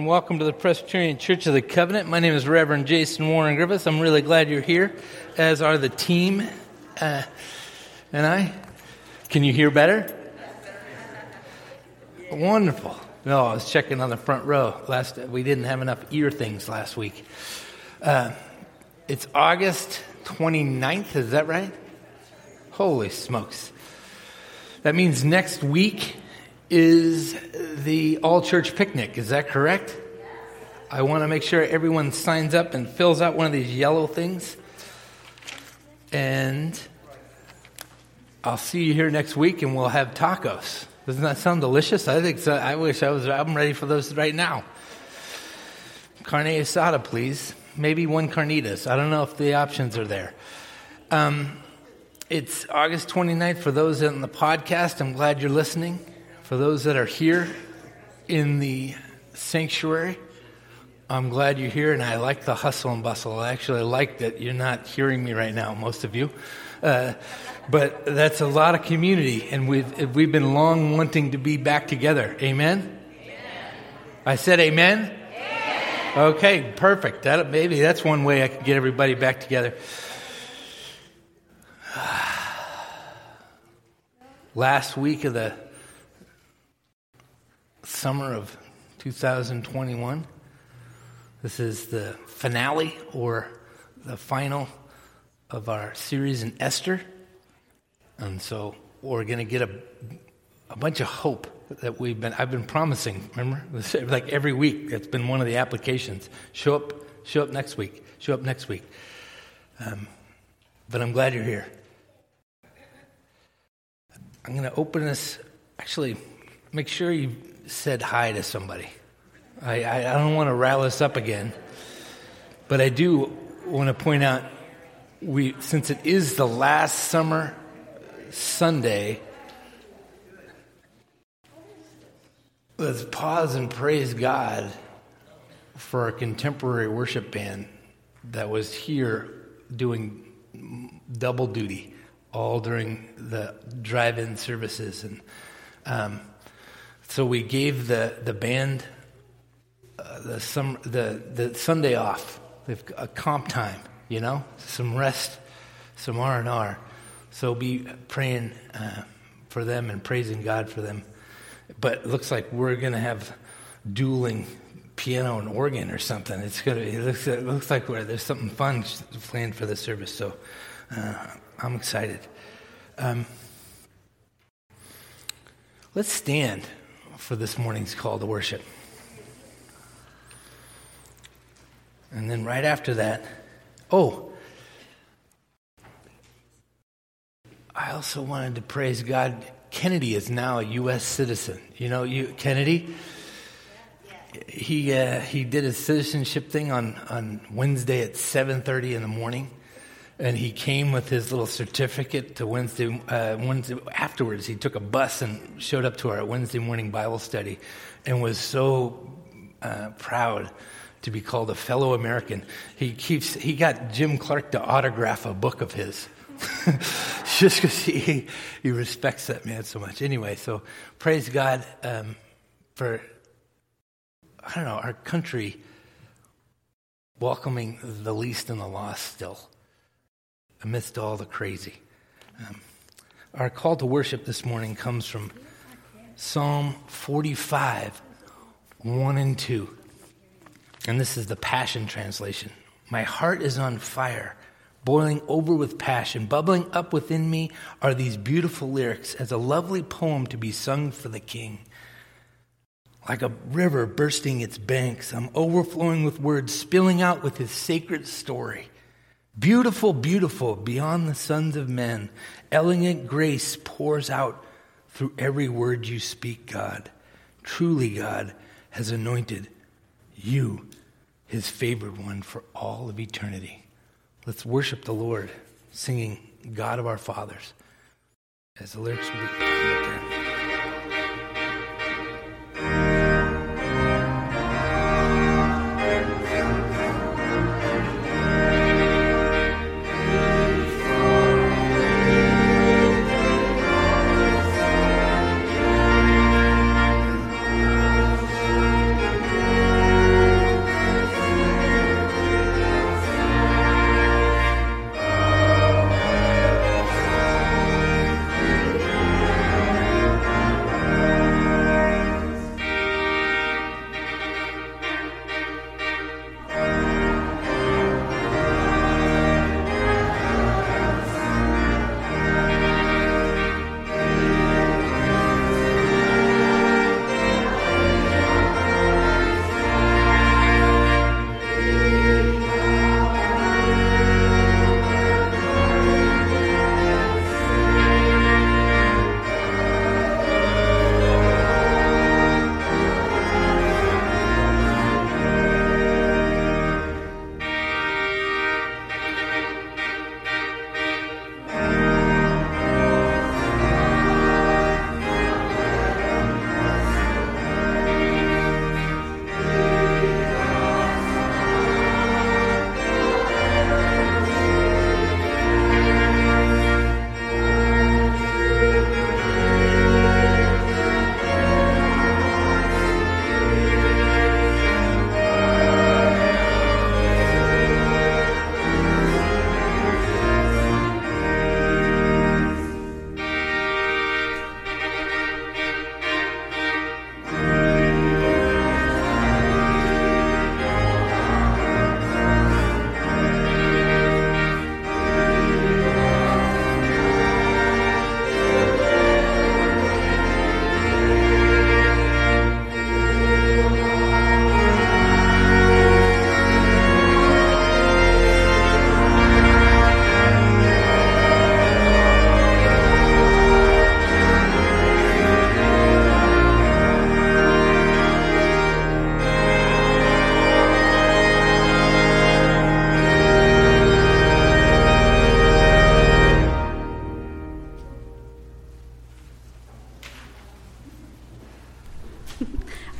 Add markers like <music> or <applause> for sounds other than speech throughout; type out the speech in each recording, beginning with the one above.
and welcome to the Presbyterian Church of the Covenant. My name is Reverend Jason Warren Griffiths. I'm really glad you're here, as are the team uh, and I. Can you hear better? Wonderful. No, I was checking on the front row. Last we didn't have enough ear things last week. Uh, it's August 29th. Is that right? Holy smokes! That means next week is the all church picnic. Is that correct? I want to make sure everyone signs up and fills out one of these yellow things. And I'll see you here next week and we'll have tacos. Doesn't that sound delicious? I think so. I wish I was, I'm ready for those right now. Carne asada, please. Maybe one carnitas. I don't know if the options are there. Um, it's August 29th for those in the podcast. I'm glad you're listening. For those that are here in the sanctuary, I'm glad you're here, and I like the hustle and bustle. I actually like that you're not hearing me right now, most of you. Uh, but that's a lot of community, and we've, we've been long wanting to be back together. Amen? amen. I said amen? amen. Okay, perfect. That, maybe that's one way I could get everybody back together. <sighs> Last week of the summer of 2021. This is the finale or the final of our series in Esther. And so we're going to get a, a bunch of hope that we've been, I've been promising, remember? Like every week, it's been one of the applications. Show up, show up next week, show up next week. Um, but I'm glad you're here. I'm going to open this, actually, make sure you said hi to somebody. I, I, I don't want to rile us up again, but I do want to point out we since it is the last summer Sunday, let's pause and praise God for our contemporary worship band that was here doing double duty all during the drive-in services and um, so we gave the, the band uh, the, some, the, the Sunday off, They've a comp time, you know, some rest, some R&R. So be praying uh, for them and praising God for them. But it looks like we're going to have dueling piano and organ or something. It's gonna. It looks, it looks like there's something fun planned for the service. So uh, I'm excited. Um, let's stand for this morning's call to worship. And then right after that, oh, I also wanted to praise God. Kennedy is now a U.S. citizen. You know, you Kennedy. He uh, he did his citizenship thing on on Wednesday at seven thirty in the morning and he came with his little certificate to Wednesday. Uh, Wednesday afterwards, he took a bus and showed up to our Wednesday morning Bible study, and was so uh, proud to be called a fellow American. He keeps he got Jim Clark to autograph a book of his. <laughs> Just because he, he respects that man so much. Anyway, so praise God um, for, I don't know, our country welcoming the least and the lost still amidst all the crazy. Um, our call to worship this morning comes from Psalm 45, 1 and 2. And this is the Passion Translation. My heart is on fire, boiling over with passion. Bubbling up within me are these beautiful lyrics as a lovely poem to be sung for the king. Like a river bursting its banks, I'm overflowing with words, spilling out with his sacred story. Beautiful, beautiful, beyond the sons of men. Elegant grace pours out through every word you speak, God. Truly, God has anointed you, his favored one, for all of eternity. Let's worship the Lord, singing God of our fathers, as the lyrics will be.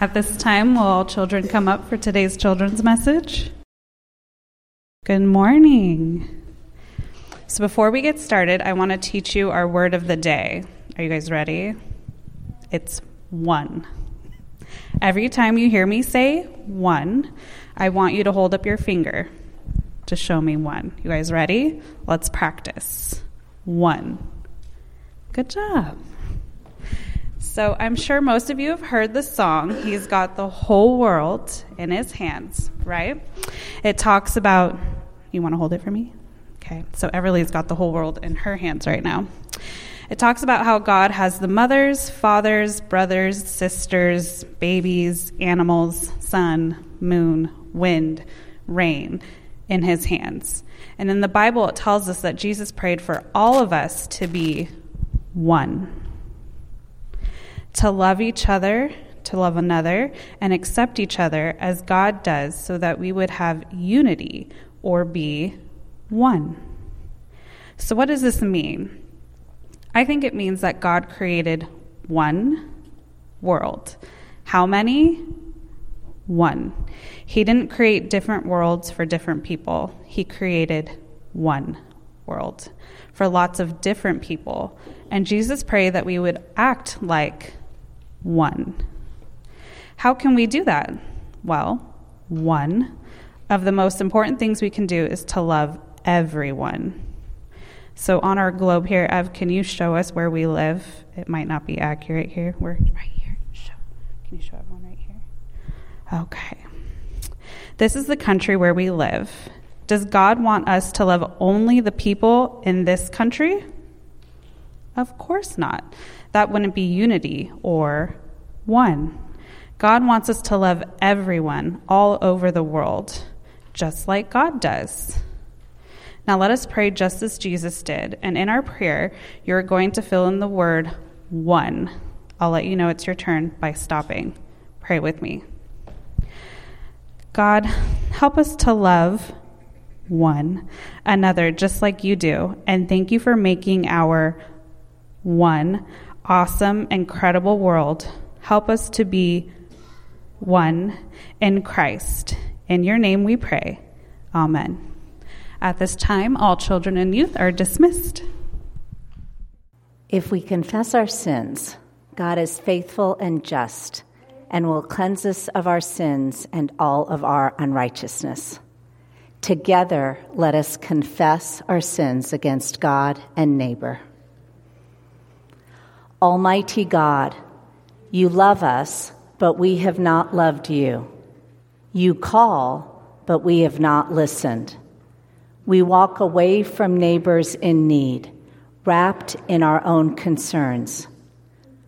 At this time, will all children come up for today's children's message? Good morning. So, before we get started, I want to teach you our word of the day. Are you guys ready? It's one. Every time you hear me say one, I want you to hold up your finger to show me one. You guys ready? Let's practice. One. Good job. So I'm sure most of you have heard the song, He's Got the Whole World in His Hands, right? It talks about, you want to hold it for me? Okay, so Everly's got the whole world in her hands right now. It talks about how God has the mothers, fathers, brothers, sisters, babies, animals, sun, moon, wind, rain in his hands. And in the Bible, it tells us that Jesus prayed for all of us to be one to love each other, to love another, and accept each other as God does so that we would have unity or be one. So, what does this mean? I think it means that God created one world. How many? One. He didn't create different worlds for different people, He created one world for lots of different people. And Jesus prayed that we would act like one. How can we do that? Well, one of the most important things we can do is to love everyone. So on our globe here, Ev, can you show us where we live? It might not be accurate here. We're right here. Show. Can you show everyone right here? Okay. This is the country where we live. Does God want us to love only the people in this country? Of course not that wouldn't be unity or one. God wants us to love everyone all over the world, just like God does. Now let us pray just as Jesus did. And in our prayer, you're going to fill in the word one. I'll let you know it's your turn by stopping. Pray with me. God, help us to love one another just like you do. And thank you for making our one awesome, incredible world. Help us to be one in Christ. In your name we pray. Amen. At this time, all children and youth are dismissed. If we confess our sins, God is faithful and just and will cleanse us of our sins and all of our unrighteousness. Together, let us confess our sins against God and neighbor. Almighty God, you love us, but we have not loved you. You call, but we have not listened. We walk away from neighbors in need, wrapped in our own concerns.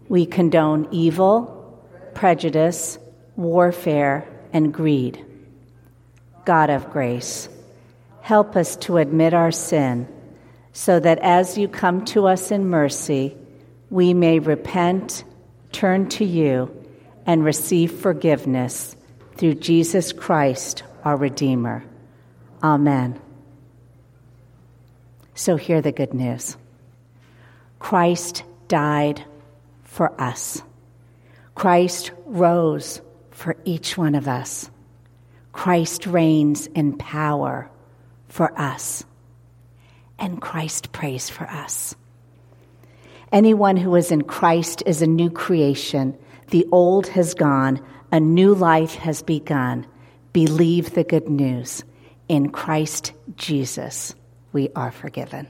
We condone evil, prejudice, warfare, and greed. God of grace, help us to admit our sin so that as you come to us in mercy, we may repent, turn to you, and receive forgiveness through Jesus Christ, our Redeemer. Amen. So, hear the good news Christ died for us, Christ rose for each one of us, Christ reigns in power for us, and Christ prays for us. Anyone who is in Christ is a new creation. The old has gone, a new life has begun. Believe the good news. In Christ Jesus, we are forgiven.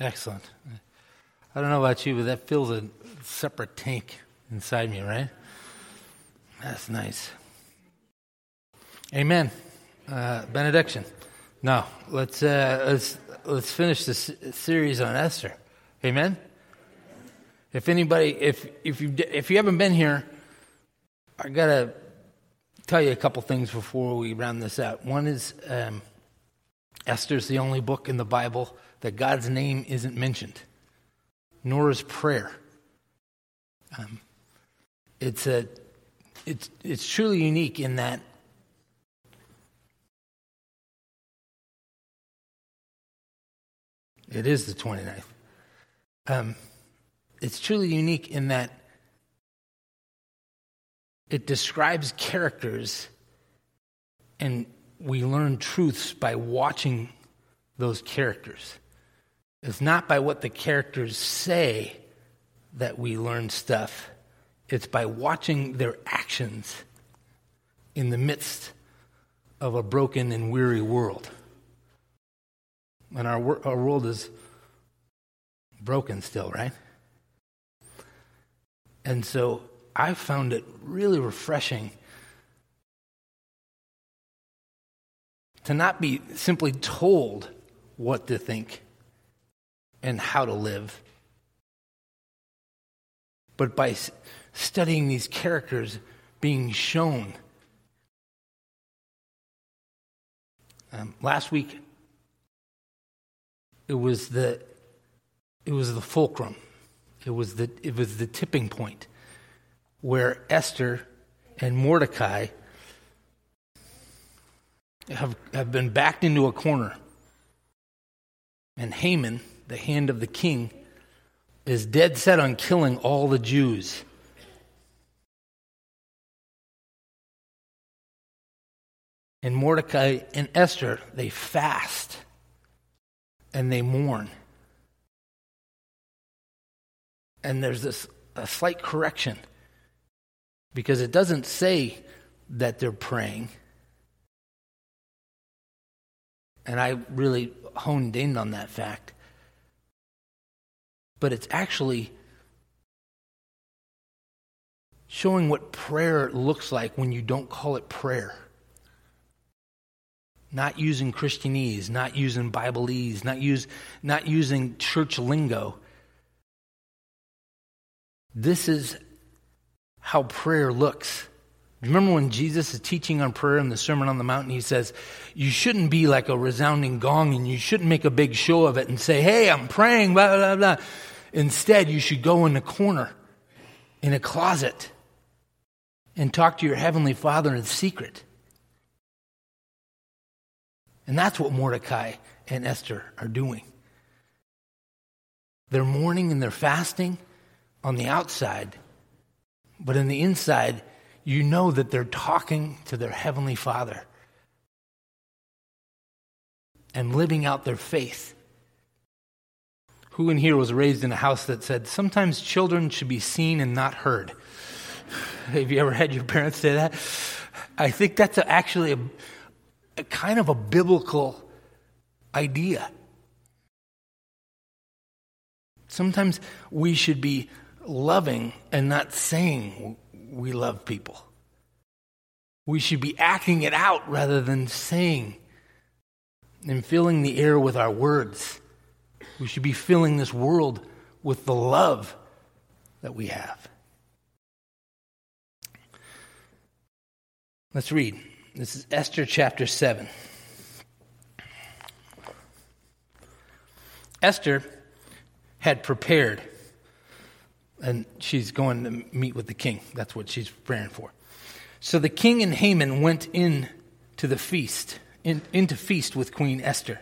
Excellent. I don't know about you, but that fills a separate tank inside me, right? That's nice. Amen. Uh, benediction. Now let's uh, let's let's finish this series on Esther. Amen. If anybody, if if you if you haven't been here, I gotta tell you a couple things before we round this out. One is um, Esther's the only book in the Bible that God's name isn't mentioned, nor is prayer. Um, it's a it's it's truly unique in that it is the 29th. Um, it's truly unique in that it describes characters and we learn truths by watching those characters. It's not by what the characters say that we learn stuff, it's by watching their actions in the midst of a broken and weary world. And our, our world is broken still, right? And so I found it really refreshing to not be simply told what to think and how to live, but by studying these characters being shown. Um, last week, it was the it was the fulcrum. It was the it was the tipping point where Esther and Mordecai have, have been backed into a corner. And Haman, the hand of the king, is dead set on killing all the Jews. And Mordecai and Esther, they fast and they mourn. And there's this a slight correction because it doesn't say that they're praying. And I really honed in on that fact. But it's actually showing what prayer looks like when you don't call it prayer. Not using Christianese, not using Bibleese, not, use, not using church lingo. This is how prayer looks. Remember when Jesus is teaching on prayer in the Sermon on the Mount, he says, You shouldn't be like a resounding gong and you shouldn't make a big show of it and say, Hey, I'm praying, blah, blah, blah. Instead, you should go in a corner, in a closet, and talk to your Heavenly Father in secret. And that's what Mordecai and Esther are doing. They're mourning and they're fasting on the outside but in the inside, you know that they're talking to their Heavenly Father and living out their faith. Who in here was raised in a house that said, sometimes children should be seen and not heard? <sighs> Have you ever had your parents say that? I think that's a, actually a, a kind of a biblical idea. Sometimes we should be loving and not saying we love people. We should be acting it out rather than saying and filling the air with our words. We should be filling this world with the love that we have. Let's read. This is Esther chapter 7. Esther had prepared and she's going to meet with the king. That's what she's preparing for. So the king and Haman went in to the feast, in, into feast with Queen Esther.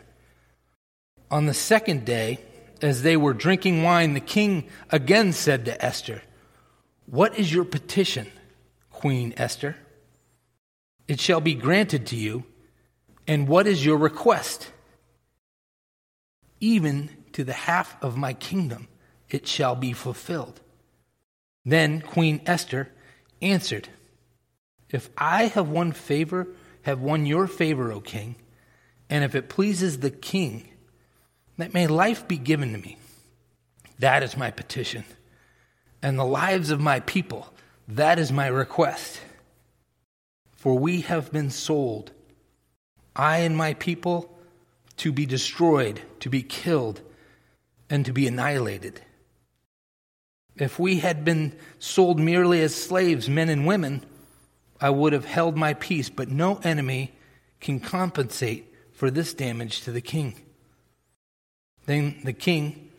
On the second day, as they were drinking wine, the king again said to Esther, What is your petition, Queen Esther? It shall be granted to you. And what is your request? Even to the half of my kingdom it shall be fulfilled. Then Queen Esther answered, If I have won favor, have won your favor, O king, and if it pleases the king, that may life be given to me. That is my petition. And the lives of my people, that is my request. For we have been sold, I and my people, to be destroyed, to be killed, and to be annihilated. If we had been sold merely as slaves, men and women, I would have held my peace, but no enemy can compensate for this damage to the king. Then the king,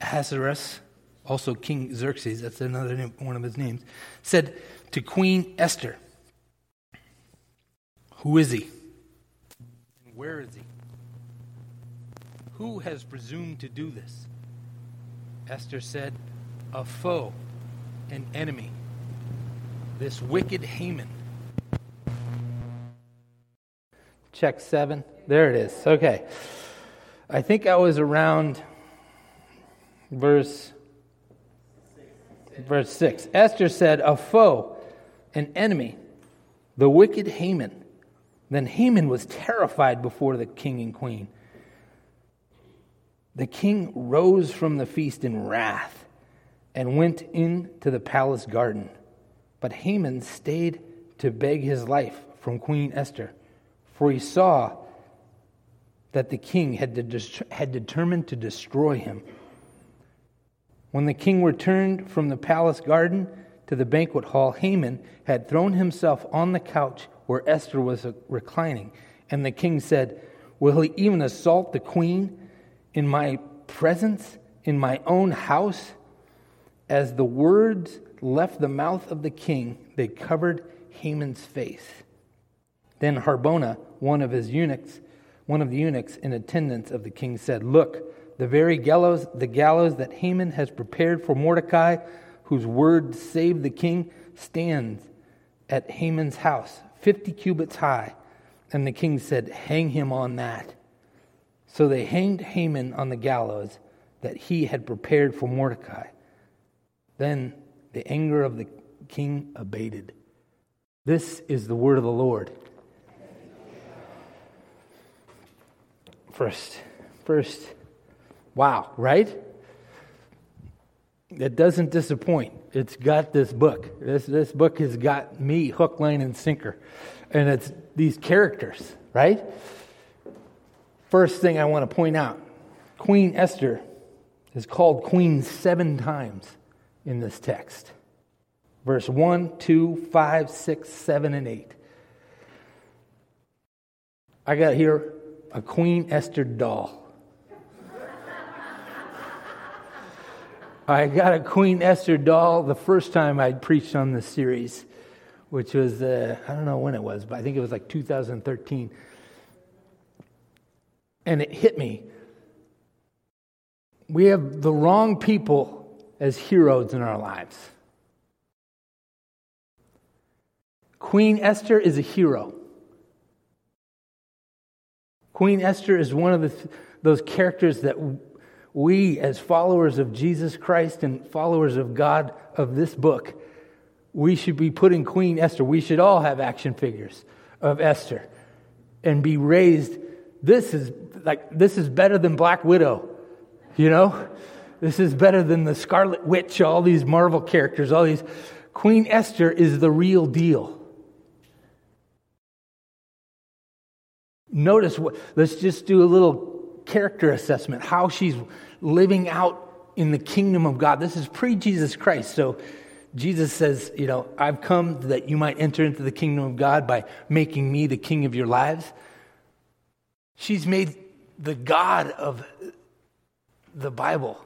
Ahasuerus, also King Xerxes, that's another name, one of his names, said to Queen Esther, Who is he? And where is he? Who has presumed to do this? Esther said, A foe, an enemy, this wicked Haman. Check seven. There it is. Okay. I think I was around verse verse 6. Esther said, A foe, an enemy, the wicked Haman. Then Haman was terrified before the king and queen. The king rose from the feast in wrath and went into the palace garden. But Haman stayed to beg his life from Queen Esther, for he saw that the king had, de- had determined to destroy him. When the king returned from the palace garden to the banquet hall, Haman had thrown himself on the couch where Esther was uh, reclining. And the king said, Will he even assault the queen in my presence, in my own house? As the words left the mouth of the king, they covered Haman's face. Then Harbona, one of his eunuchs, one of the eunuchs in attendance of the king, said, Look, the very gallows, the gallows that Haman has prepared for Mordecai, whose word saved the king, stands at Haman's house, fifty cubits high. And the king said, Hang him on that. So they hanged Haman on the gallows that he had prepared for Mordecai. Then the anger of the king abated. This is the word of the Lord. First, first, wow, right? It doesn't disappoint. It's got this book. This, this book has got me hook, line, and sinker. And it's these characters, right? First thing I want to point out Queen Esther is called queen seven times in this text verse 1, 2, 5, 6, 7, and 8. I got here a Queen Esther doll. I got a Queen Esther doll the first time I preached on this series, which was, uh, I don't know when it was, but I think it was like 2013 and it hit me. We have the wrong people as heroes in our lives. Queen Esther is a hero. Queen Esther is one of the, those characters that we, as followers of Jesus Christ and followers of God of this book, we should be putting Queen Esther. We should all have action figures of Esther and be raised. This is like this is better than Black Widow, you know? This is better than the Scarlet Witch, all these Marvel characters, all these. Queen Esther is the real deal. Notice what, let's just do a little character assessment, how she's living out in the kingdom of God. This is pre Jesus Christ. So Jesus says, You know, I've come that you might enter into the kingdom of God by making me the king of your lives. She's made the God of the Bible,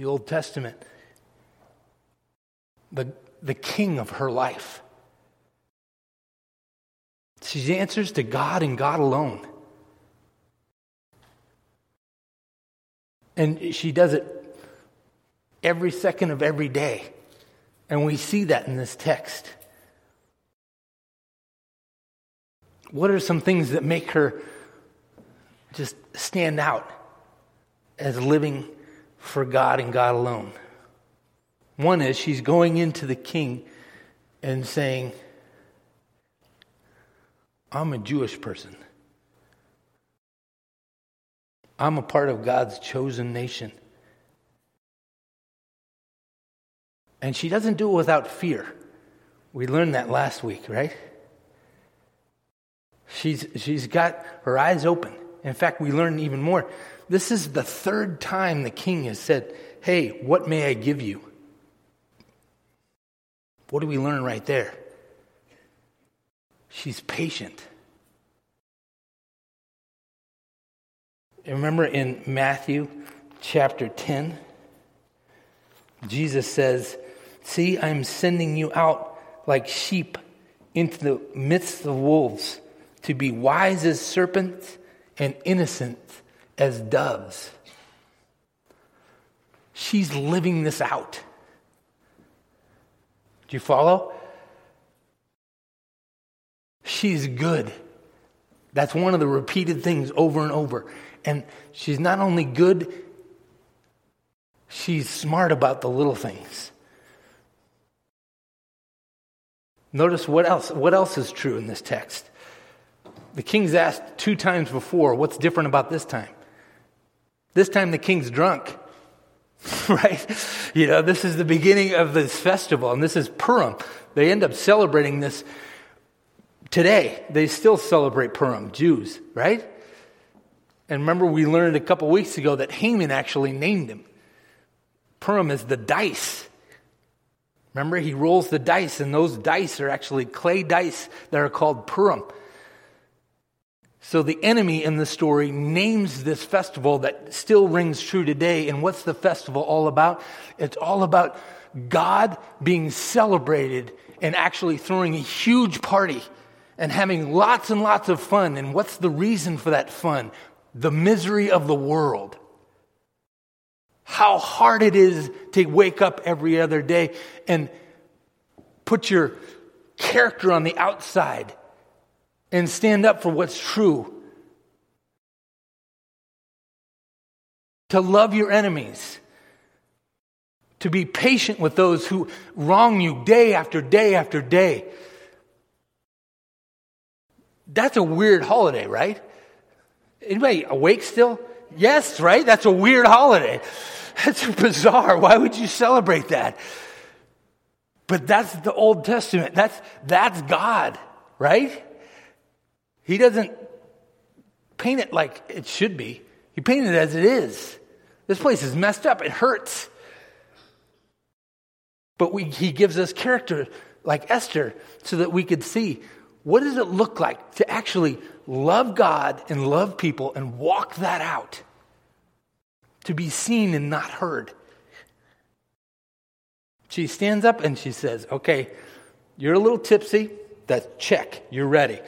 the Old Testament, the, the king of her life. She answers to God and God alone. And she does it every second of every day. And we see that in this text. What are some things that make her just stand out as living for God and God alone. One is she's going into the king and saying, I'm a Jewish person. I'm a part of God's chosen nation. And she doesn't do it without fear. We learned that last week, right? She's, she's got her eyes open. In fact, we learned even more. This is the third time the king has said, Hey, what may I give you? What do we learn right there? She's patient. Remember in Matthew chapter 10, Jesus says, See, I'm sending you out like sheep into the midst of wolves to be wise as serpents and innocent as doves. She's living this out. Do you follow? She's good. That's one of the repeated things over and over. And she's not only good, she's smart about the little things. Notice what else what else is true in this text. The king's asked two times before, what's different about this time? This time the king's drunk. <laughs> right? You know, this is the beginning of this festival, and this is Purim. They end up celebrating this today. They still celebrate Purim, Jews, right? And remember, we learned a couple weeks ago that Haman actually named him. Purim is the dice. Remember, he rolls the dice, and those dice are actually clay dice that are called Purim. So the enemy in the story names this festival that still rings true today. And what's the festival all about? It's all about God being celebrated and actually throwing a huge party and having lots and lots of fun. And what's the reason for that fun? the misery of the world. How hard it is to wake up every other day and put your character on the outside and stand up for what's true. To love your enemies. To be patient with those who wrong you day after day after day. That's a weird holiday, right? Anybody awake still? Yes, right? That's a weird holiday. <laughs> That's bizarre. Why would you celebrate that? But that's the Old Testament. That's, that's God, right? He doesn't paint it like it should be. He painted it as it is. This place is messed up. It hurts. But we, he gives us character like Esther so that we could see what does it look like to actually love God and love people and walk that out? To be seen and not heard. She stands up and she says, Okay, you're a little tipsy. That's check. You're ready.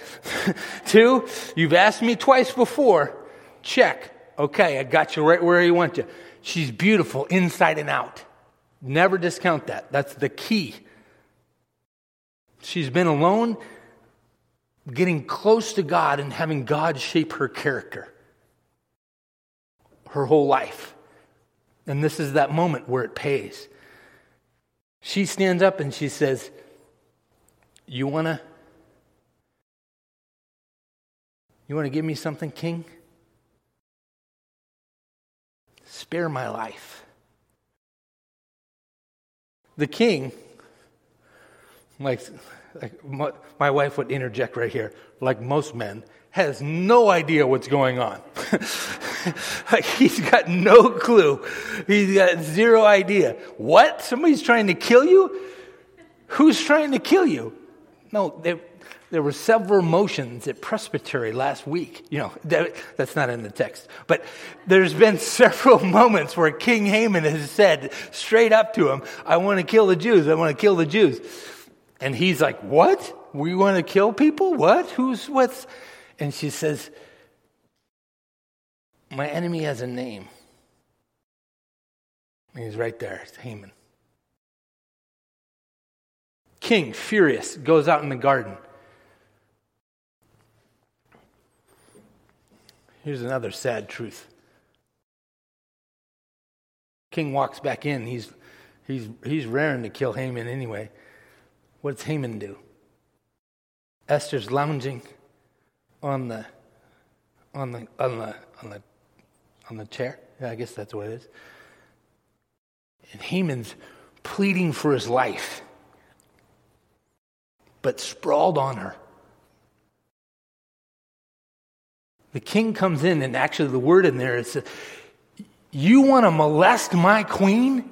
<laughs> Two, you've asked me twice before. Check. Okay, I got you right where you want you. She's beautiful inside and out. Never discount that. That's the key. She's been alone getting close to God and having God shape her character her whole life. And this is that moment where it pays. She stands up and she says, You want to You want to give me something, king? Spare my life. The king like like my, my wife would interject right here, like most men, has no idea what's going on. <laughs> like he's got no clue. He's got zero idea. What? Somebody's trying to kill you? Who's trying to kill you? No, there, there were several motions at Presbytery last week. You know, that, that's not in the text. But there's been <laughs> several moments where King Haman has said straight up to him, I want to kill the Jews. I want to kill the Jews. And he's like, What? We want to kill people? What? Who's what's? And she says, My enemy has a name. And he's right there. It's Haman. King, furious, goes out in the garden. Here's another sad truth. King walks back in. He's, he's, he's raring to kill Haman anyway. What does Haman do? Esther's lounging on the on the on the on the on the chair. Yeah, I guess that's what it is. And Haman's pleading for his life, but sprawled on her. The king comes in, and actually, the word in there is, You want to molest my queen?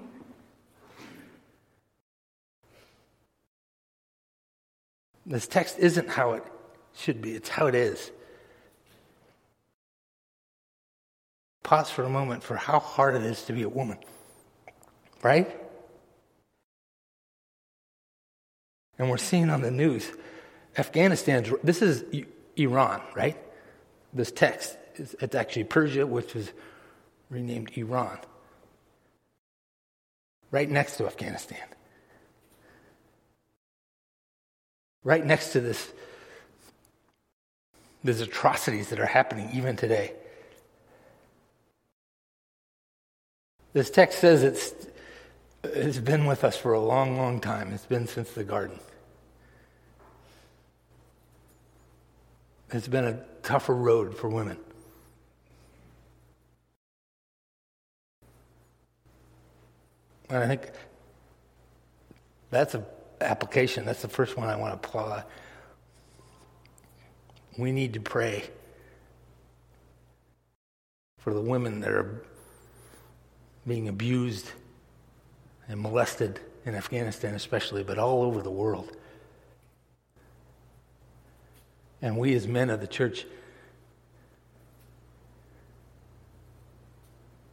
This text isn't how it should be, it's how it is. Pause for a moment for how hard it is to be a woman, right? And we're seeing on the news, Afghanistan's, this is Iran, right? This text, it's actually Persia, which was renamed Iran, right next to Afghanistan. Right next to this, these atrocities that are happening even today. This text says it's, it's been with us for a long, long time. It's been since the garden. It's been a tougher road for women. And I think that's an application. That's the first one I want to apply. We need to pray for the women that are being abused and molested in Afghanistan, especially, but all over the world. And we, as men of the church,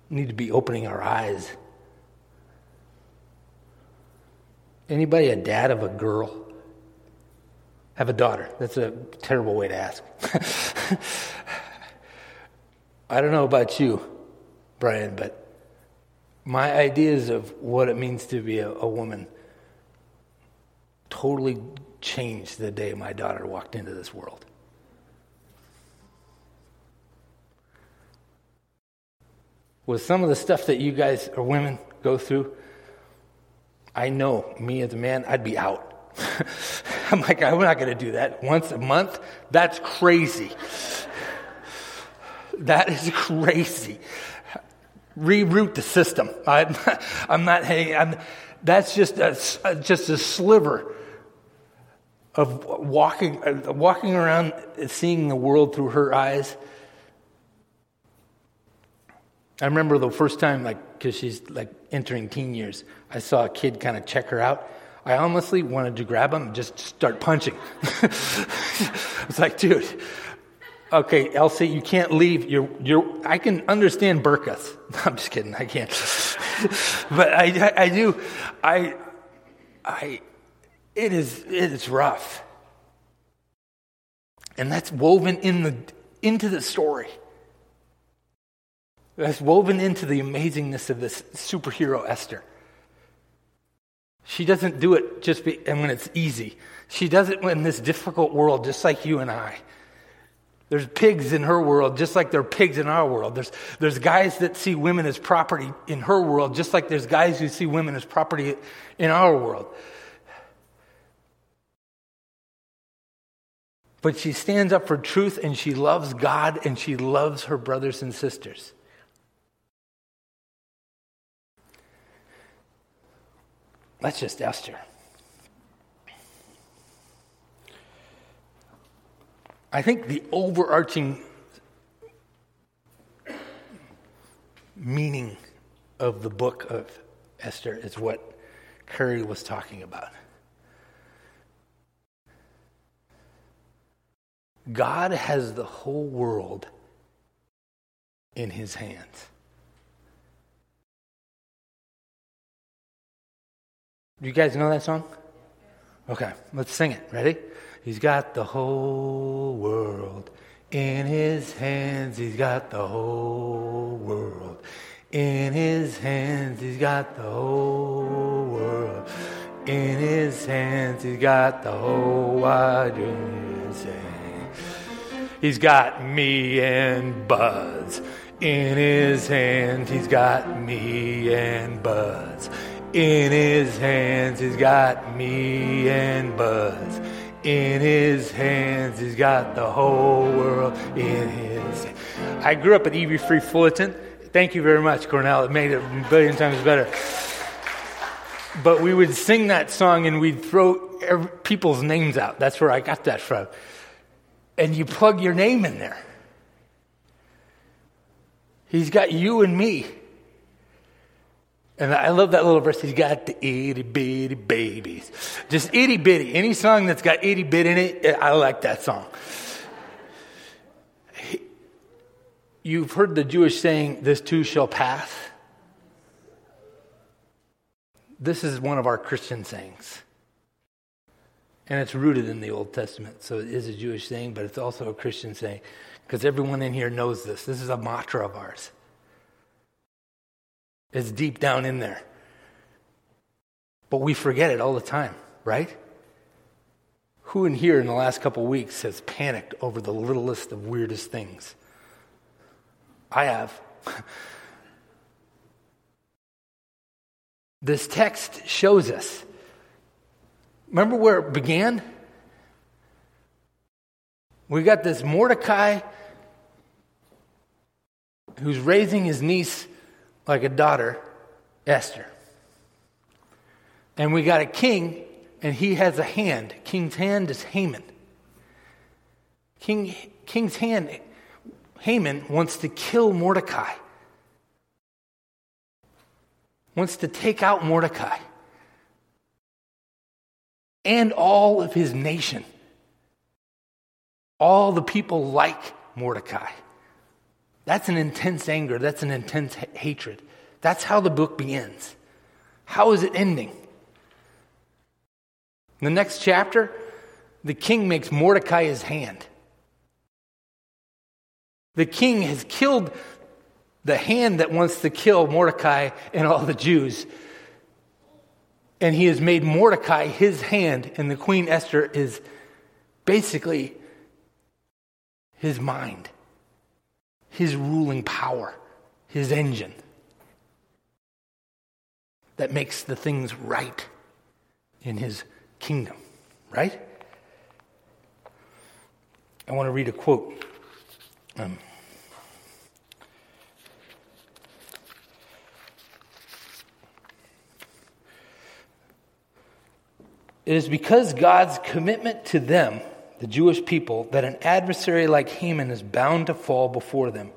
need to be opening our eyes. Anybody a dad of a girl? Have a daughter? That's a terrible way to ask. <laughs> I don't know about you, Brian, but my ideas of what it means to be a, a woman totally changed the day my daughter walked into this world. With some of the stuff that you guys or women go through, I know me as a man, I'd be out. <laughs> I'm like, I'm not going to do that once a month. That's crazy. <laughs> That is crazy. Reroute the system. I'm, <laughs> I'm not, hey, I'm, that's just a, just a sliver of walking, walking around, seeing the world through her eyes. I remember the first time, like, because she's like entering teen years, I saw a kid kind of check her out. I honestly wanted to grab him and just start punching. <laughs> it's like, dude, okay, Elsie, you can't leave. You're, you're, I can understand burkas. <laughs> I'm just kidding. I can't. <laughs> but I, I, I do. I, I, it is, it is rough. And that's woven in the, into the story. That's woven into the amazingness of this superhero Esther. She doesn't do it just be, and when it's easy. She does it in this difficult world, just like you and I. There's pigs in her world, just like there are pigs in our world. There's, there's guys that see women as property in her world, just like there's guys who see women as property in our world. But she stands up for truth and she loves God and she loves her brothers and sisters. That's just Esther. I think the overarching meaning of the book of Esther is what Curry was talking about. God has the whole world in his hands. Do you guys know that song? Okay, let's sing it. Ready? He's got the whole world in his hands. He's got the whole world in his hands. He's got the whole world in his hands. He's got the whole wide universe. He's got me and Buzz in his hands. He's got me and Buzz in his hands. He's got me and Buzz in his hands. He's got the whole world in his. I grew up at EV Free Fullerton. Thank you very much, Cornell. It made it a billion times better. But we would sing that song and we'd throw every, people's names out. That's where I got that from. And you plug your name in there. He's got you and me. And I love that little verse. He's got the itty bitty babies. Just itty bitty. Any song that's got itty bit in it, eh, I like that song. You've heard the Jewish saying, this too shall pass. This is one of our Christian sayings. And it's rooted in the Old Testament. So it is a Jewish thing, but it's also a Christian saying. Because everyone in here knows this. This is a mantra of ours. It's deep down in there. But we forget it all the time, right? Who in here in the last couple weeks has panicked over the littlest of weirdest things? I have. <laughs> this text shows us. Remember where it began? We got this Mordecai who's raising his niece like a daughter, Esther. And we got a king, and he has a hand. King's hand is Haman. King, king's hand, Haman wants to kill Mordecai, wants to take out Mordecai and all of his nation. All the people like Mordecai. That's an intense anger. That's an intense ha- hatred. That's how the book begins. How is it ending? In the next chapter, the king makes Mordecai his hand. The king has killed the hand that wants to kill Mordecai and all the Jews. And he has made Mordecai his hand, and the Queen Esther is basically his mind his ruling power, his engine that makes the things right in his kingdom, right? I want to read a quote. Um, it is because God's commitment to them the Jewish people, that an adversary like Haman is bound to fall before them.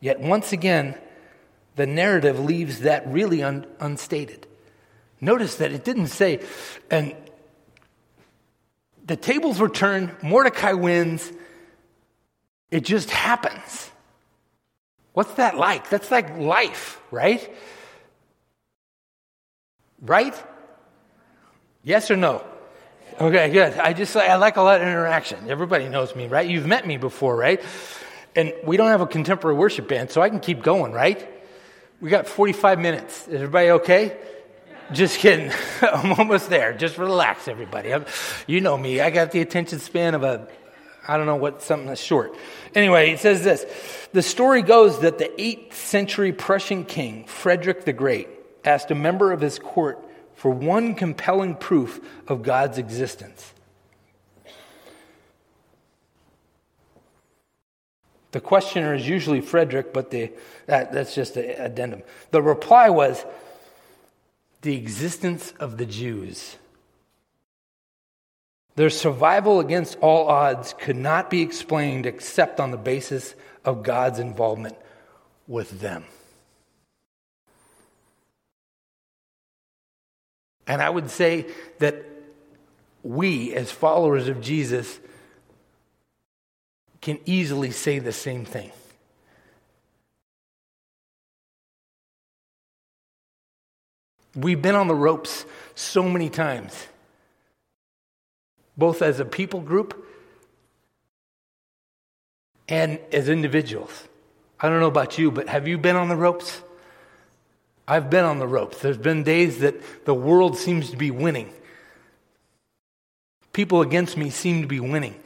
Yet once again, the narrative leaves that really un- unstated. Notice that it didn't say, and the tables were turned, Mordecai wins, it just happens. What's that like? That's like life, right? Right? Yes or no? Okay, good. I just I like a lot of interaction. Everybody knows me, right? You've met me before, right? And we don't have a contemporary worship band, so I can keep going, right? We got 45 minutes. Is everybody okay? Just kidding. <laughs> I'm almost there. Just relax, everybody. I'm, you know me. I got the attention span of a, I don't know what, something that's short. Anyway, it says this. The story goes that the 8th century Prussian king, Frederick the Great, asked a member of his court for one compelling proof of God's existence. The questioner is usually Frederick, but the, that, that's just an addendum. The reply was the existence of the Jews. Their survival against all odds could not be explained except on the basis of God's involvement with them. And I would say that we, as followers of Jesus, can easily say the same thing. We've been on the ropes so many times, both as a people group and as individuals. I don't know about you, but have you been on the ropes? I've been on the ropes. There's been days that the world seems to be winning. People against me seem to be winning.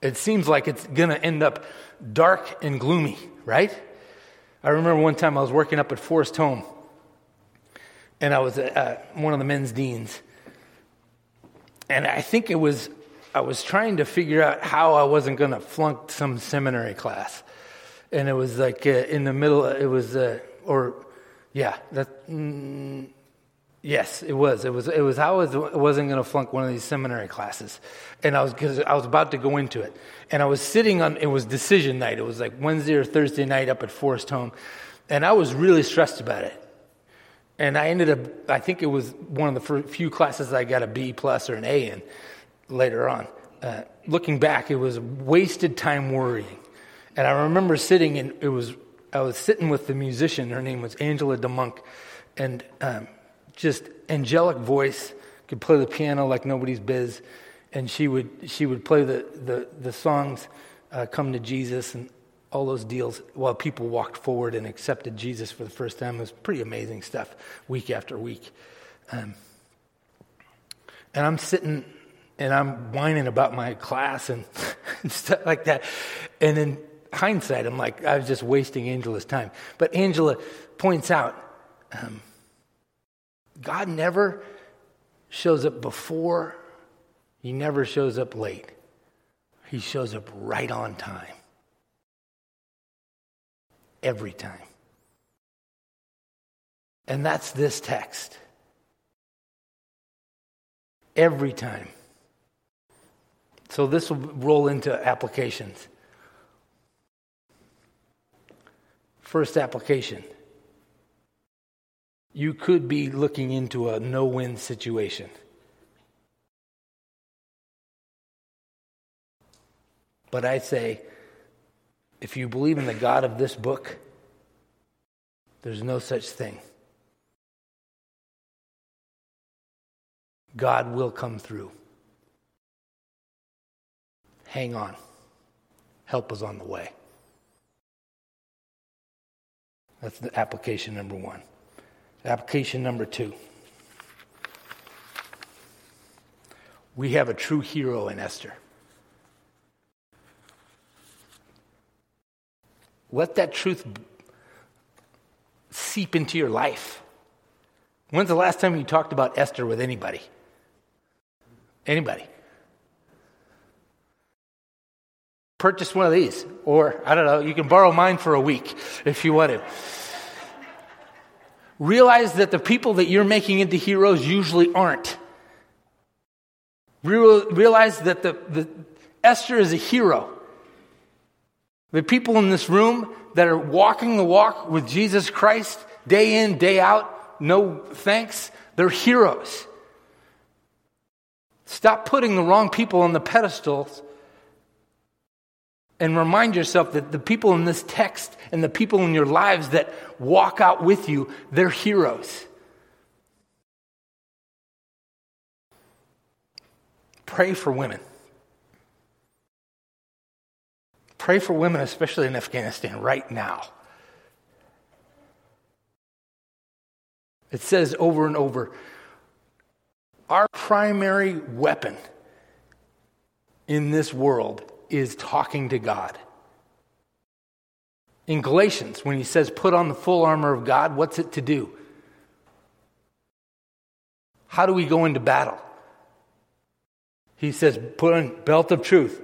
It seems like it's going to end up dark and gloomy, right? I remember one time I was working up at Forest Home, and I was uh, one of the men's deans. And I think it was, I was trying to figure out how I wasn't going to flunk some seminary class. and it was like uh, in the middle. It was, uh, or yeah, that. Mm, yes, it was. It was. It was. I was wasn't going to flunk one of these seminary classes, and I was because I was about to go into it, and I was sitting on. It was decision night. It was like Wednesday or Thursday night up at Forest Home, and I was really stressed about it. And I ended up. I think it was one of the few classes I got a B plus or an A in later on. Uh, looking back, it was wasted time worrying. And I remember sitting and it was I was sitting with the musician. Her name was Angela DeMonk, and um, just angelic voice, could play the piano like nobody's biz, and she would she would play the the, the songs, uh, "Come to Jesus" and all those deals while people walked forward and accepted Jesus for the first time. It was pretty amazing stuff, week after week. Um, and I'm sitting and I'm whining about my class and, <laughs> and stuff like that. And in hindsight, I'm like, I was just wasting Angela's time. But Angela points out um, God never shows up before, He never shows up late. He shows up right on time. Every time. And that's this text. Every time. So this will roll into applications. First application you could be looking into a no win situation. But I say, if you believe in the God of this book, there's no such thing. God will come through. Hang on. Help is on the way. That's the application number one. Application number two. We have a true hero in Esther. Let that truth seep into your life. When's the last time you talked about Esther with anybody? Anybody? Purchase one of these, or I don't know, you can borrow mine for a week if you want to. Realize that the people that you're making into heroes usually aren't. Realize that the, the Esther is a hero. The people in this room that are walking the walk with Jesus Christ day in, day out, no thanks, they're heroes. Stop putting the wrong people on the pedestals and remind yourself that the people in this text and the people in your lives that walk out with you, they're heroes. Pray for women. Pray for women, especially in Afghanistan, right now. It says over and over our primary weapon in this world is talking to God. In Galatians, when he says, put on the full armor of God, what's it to do? How do we go into battle? He says, put on belt of truth,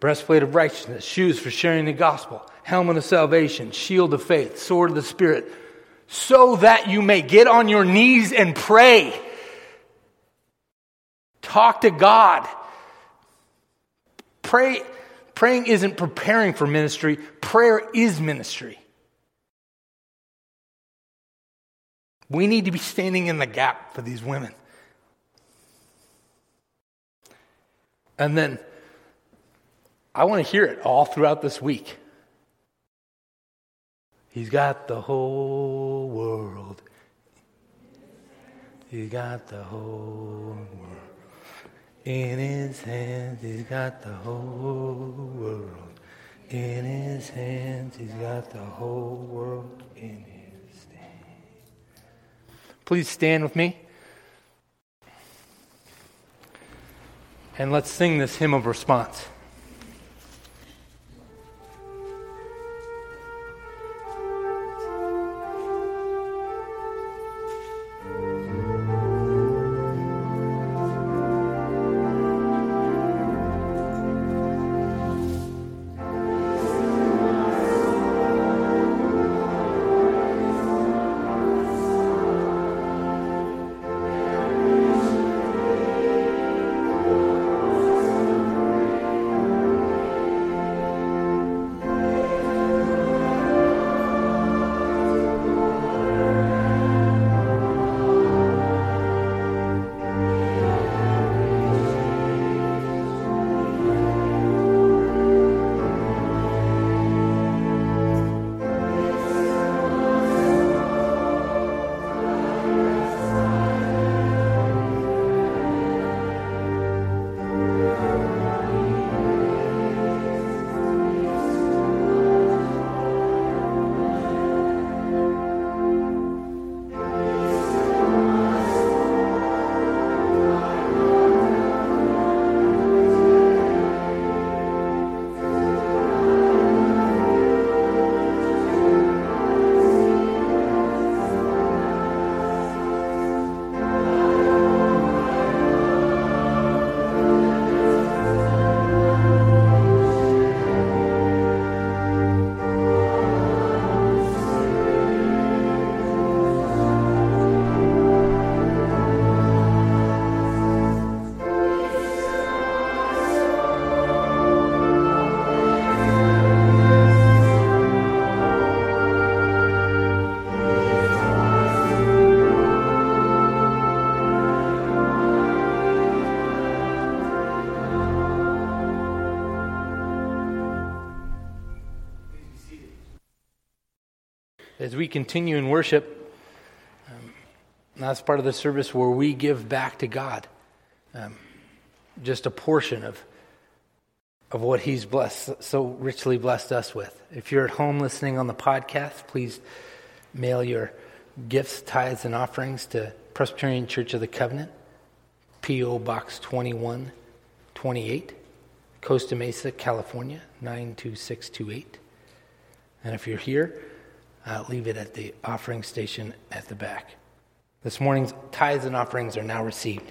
breastplate of righteousness, shoes for sharing the gospel, helmet of salvation, shield of faith, sword of the Spirit, so that you may get on your knees and pray. Talk to God. Pray Praying isn't preparing for ministry, prayer is ministry. We need to be standing in the gap for these women. And then I want to hear it all throughout this week. He's got the whole world. He's got the whole world. In his hands, he's got the whole world. In his hands, he's got the whole world in his hands. Please stand with me. And let's sing this hymn of response. As we continue in worship, um, that's part of the service where we give back to God um, just a portion of, of what He's blessed, so richly blessed us with. If you're at home listening on the podcast, please mail your gifts, tithes, and offerings to Presbyterian Church of the Covenant, P.O. Box 2128, Costa Mesa, California, 92628. And if you're here, uh, leave it at the offering station at the back. This morning's tithes and offerings are now received.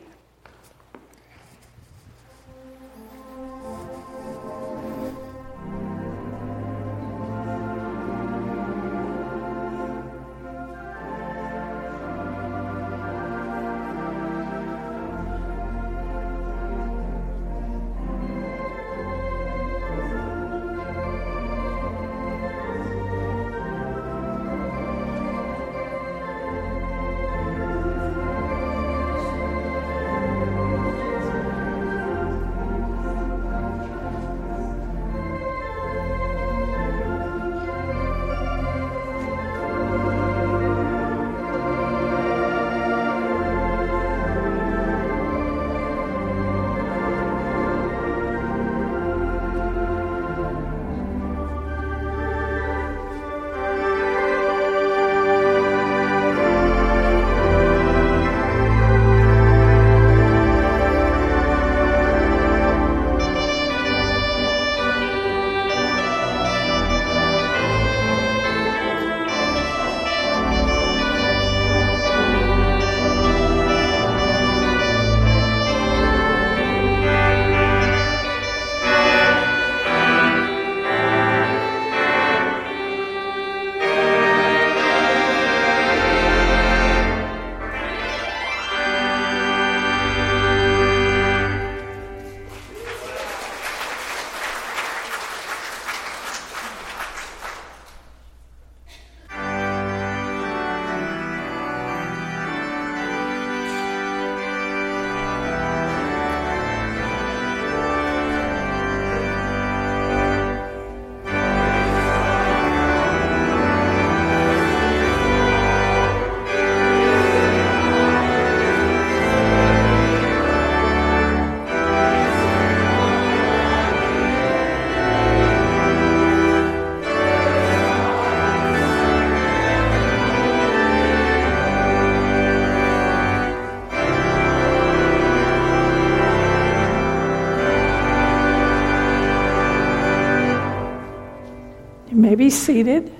Be seated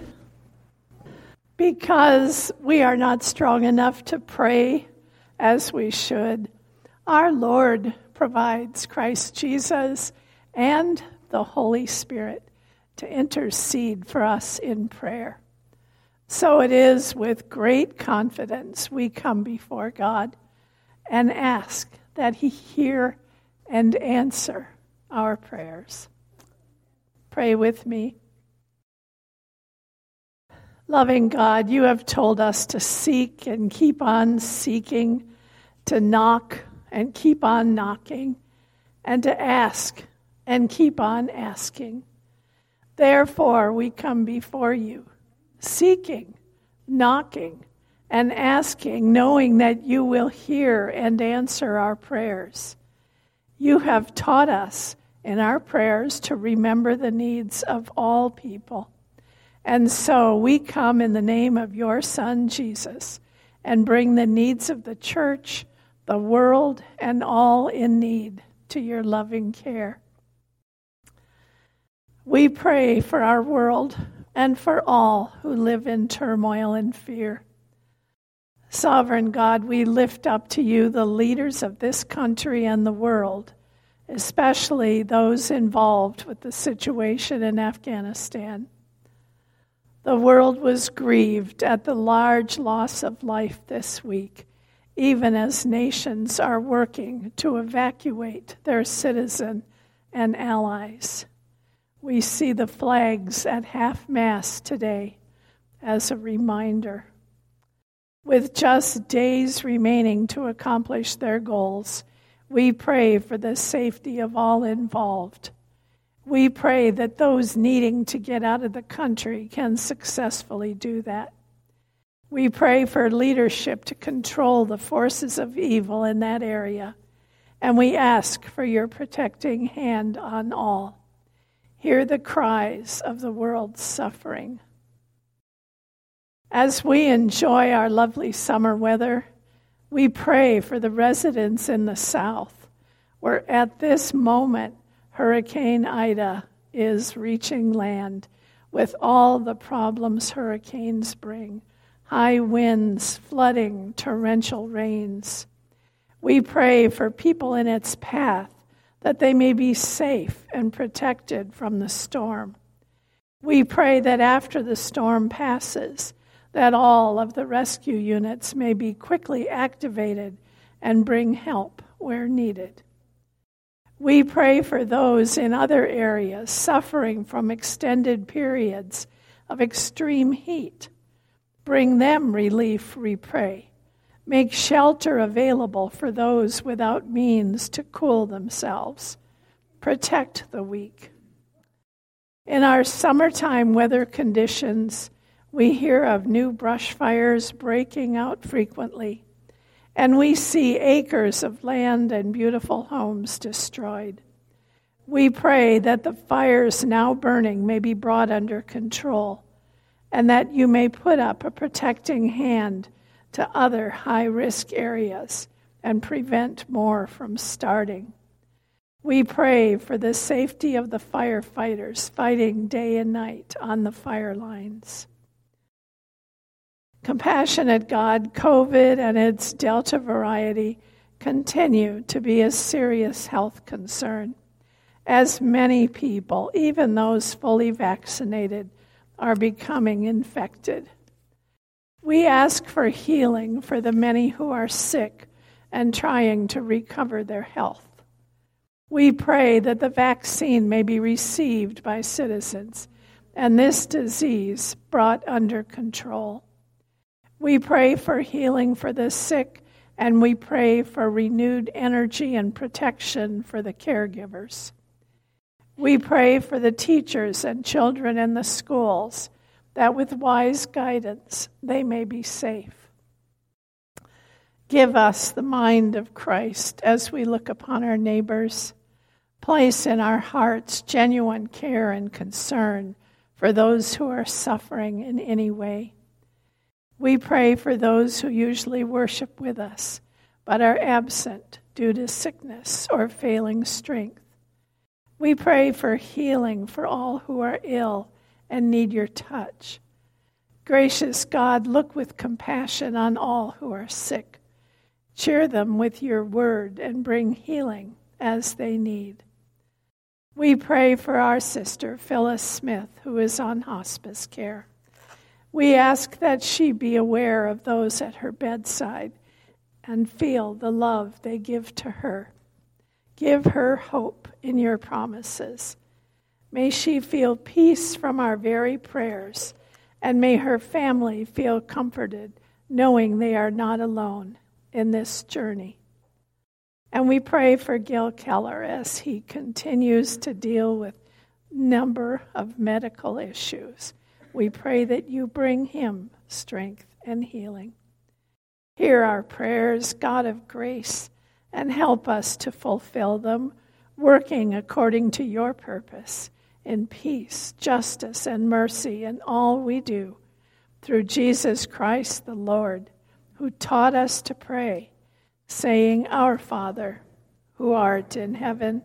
because we are not strong enough to pray as we should. Our Lord provides Christ Jesus and the Holy Spirit to intercede for us in prayer. So it is with great confidence we come before God and ask that He hear and answer our prayers. Pray with me. Loving God, you have told us to seek and keep on seeking, to knock and keep on knocking, and to ask and keep on asking. Therefore, we come before you, seeking, knocking, and asking, knowing that you will hear and answer our prayers. You have taught us in our prayers to remember the needs of all people and so we come in the name of your Son, Jesus, and bring the needs of the church, the world, and all in need to your loving care. We pray for our world and for all who live in turmoil and fear. Sovereign God, we lift up to you the leaders of this country and the world, especially those involved with the situation in Afghanistan. The world was grieved at the large loss of life this week, even as nations are working to evacuate their citizen and allies. We see the flags at half mast today as a reminder. With just days remaining to accomplish their goals, we pray for the safety of all involved we pray that those needing to get out of the country can successfully do that. We pray for leadership to control the forces of evil in that area, and we ask for your protecting hand on all. Hear the cries of the world's suffering. As we enjoy our lovely summer weather, we pray for the residents in the South, where at this moment Hurricane Ida is reaching land with all the problems hurricanes bring high winds, flooding, torrential rains. We pray for people in its path that they may be safe and protected from the storm. We pray that after the storm passes, that all of the rescue units may be quickly activated and bring help where needed. We pray for those in other areas suffering from extended periods of extreme heat. Bring them relief, we pray. Make shelter available for those without means to cool themselves. Protect the weak. In our summertime weather conditions, we hear of new brush fires breaking out frequently, and we see acres of land and beautiful homes destroyed. We pray that the fires now burning may be brought under control, and that you may put up a protecting hand to other high risk areas and prevent more from starting. We pray for the safety of the firefighters fighting day and night on the fire lines. Compassionate God, COVID and its Delta variety continue to be a serious health concern, as many people, even those fully vaccinated, are becoming infected. We ask for healing for the many who are sick and trying to recover their health. We pray that the vaccine may be received by citizens and this disease brought under control. We pray for healing for the sick, and we pray for renewed energy and protection for the caregivers. We pray for the teachers and children in the schools that with wise guidance they may be safe. Give us the mind of Christ as we look upon our neighbors. Place in our hearts genuine care and concern for those who are suffering in any way. We pray for those who usually worship with us but are absent due to sickness or failing strength. We pray for healing for all who are ill and need your touch. Gracious God, look with compassion on all who are sick. Cheer them with your word and bring healing as they need. We pray for our sister, Phyllis Smith, who is on hospice care. We ask that she be aware of those at her bedside and feel the love they give to her. Give her hope in your promises. May she feel peace from our very prayers, and may her family feel comforted knowing they are not alone in this journey. And we pray for Gil Keller as he continues to deal with number of medical issues. We pray that you bring him strength and healing. Hear our prayers, God of grace, and help us to fulfill them, working according to your purpose in peace, justice, and mercy in all we do, through Jesus Christ the Lord, who taught us to pray, saying, Our Father, who art in heaven,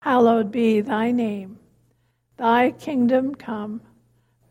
hallowed be thy name. Thy kingdom come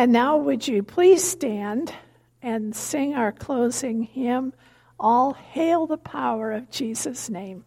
And now, would you please stand and sing our closing hymn, All Hail the Power of Jesus' Name.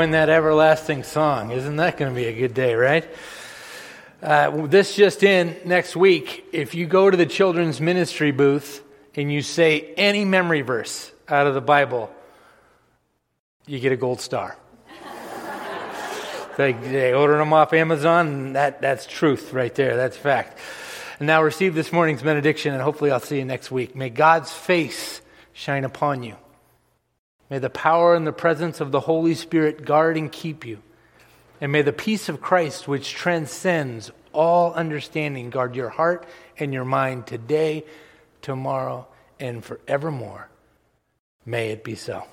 Join that everlasting song. Isn't that going to be a good day, right? Uh, this just in next week, if you go to the children's ministry booth and you say any memory verse out of the Bible, you get a gold star. they, they order them off Amazon, that, that's truth right there. That's fact. And now receive this morning's benediction, and hopefully I'll see you next week. May God's face shine upon you. May the power and the presence of the Holy Spirit guard and keep you. And may the peace of Christ, which transcends all understanding, guard your heart and your mind today, tomorrow, and forevermore. May it be so.